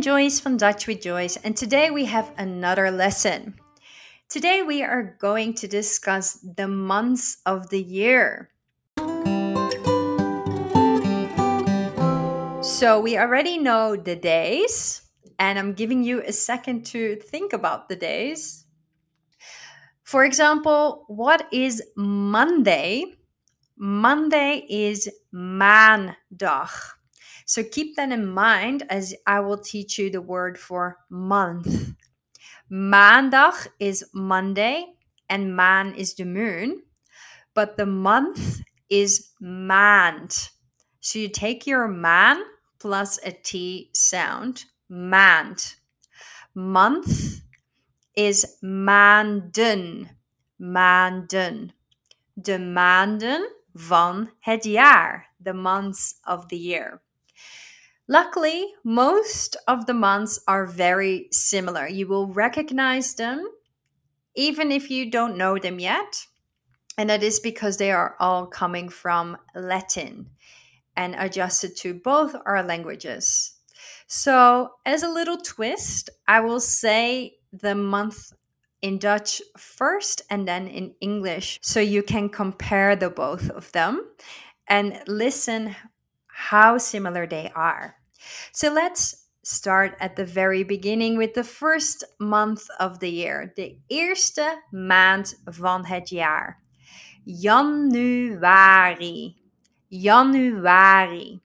Joyce from Dutch with Joyce, and today we have another lesson. Today we are going to discuss the months of the year. So, we already know the days, and I'm giving you a second to think about the days. For example, what is Monday? Monday is maandag. So keep that in mind as I will teach you the word for month. Maandag is Monday and maan is the moon, but the month is maand. So you take your maan plus a T sound, maand. Month is maanden, maanden. De maanden van het jaar, the months of the year. Luckily, most of the months are very similar. You will recognize them even if you don't know them yet. And that is because they are all coming from Latin and adjusted to both our languages. So, as a little twist, I will say the month in Dutch first and then in English so you can compare the both of them and listen how similar they are. So let's start at the very beginning with the first month of the year. De eerste maand van het jaar. Januari. Januari.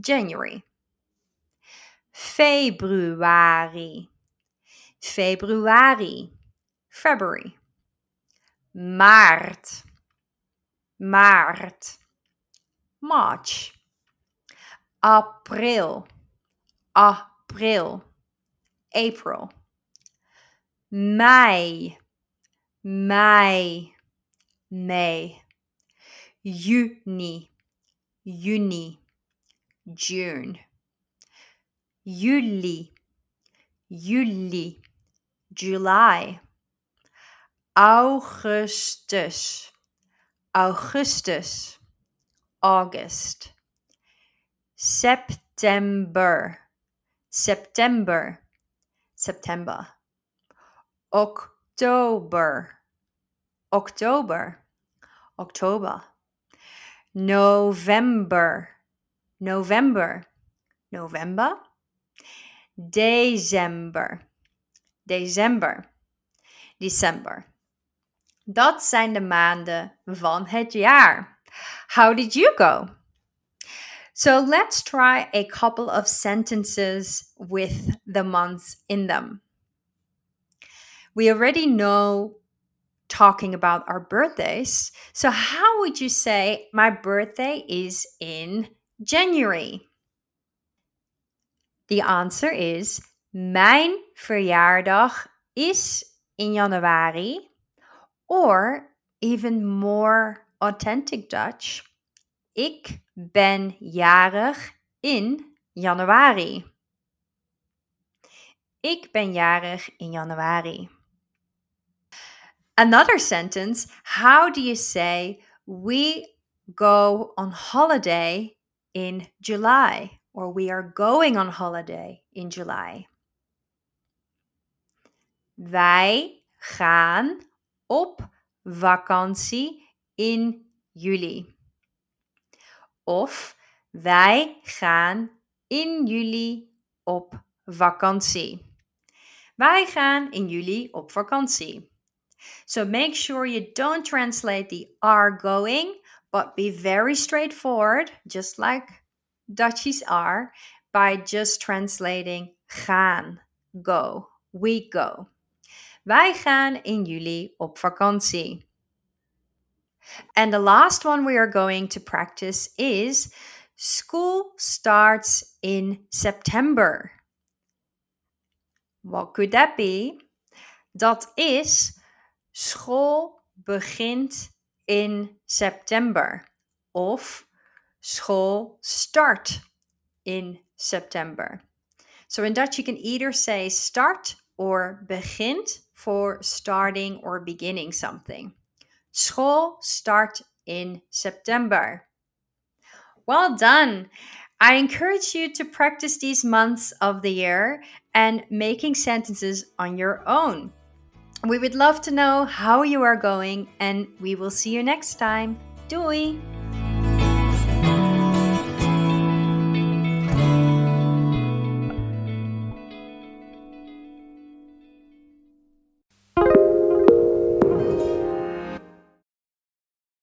January. Februari. Februari. February. Maart. Maart. March. April. April. April. Mei. Mei. May. Juni. Juni. June. Juli. Juli. July. Augustus. Augustus. August. September. September. September. October. October. October. November. November. November. December. December. December. Dat zijn de maanden van het jaar. How did you go? So let's try a couple of sentences with the months in them. We already know talking about our birthdays. So, how would you say my birthday is in January? The answer is Mijn verjaardag is in januari. Or even more authentic Dutch. Ik ben jarig in januari. Ik ben jarig in januari. Another sentence How do you say we go on holiday in July? Or we are going on holiday in July. Wij gaan op vakantie in juli. Of wij gaan in juli op vakantie. Wij gaan in juli op vakantie. So make sure you don't translate the are going, but be very straightforward, just like Dutchies are, by just translating gaan, go, we go. Wij gaan in juli op vakantie. And the last one we are going to practice is school starts in September. What could that be? Dat is school begint in september. Of school start in September. So in Dutch, you can either say start or begint for starting or beginning something. School start in September. Well done. I encourage you to practice these months of the year and making sentences on your own. We would love to know how you are going, and we will see you next time. Doei!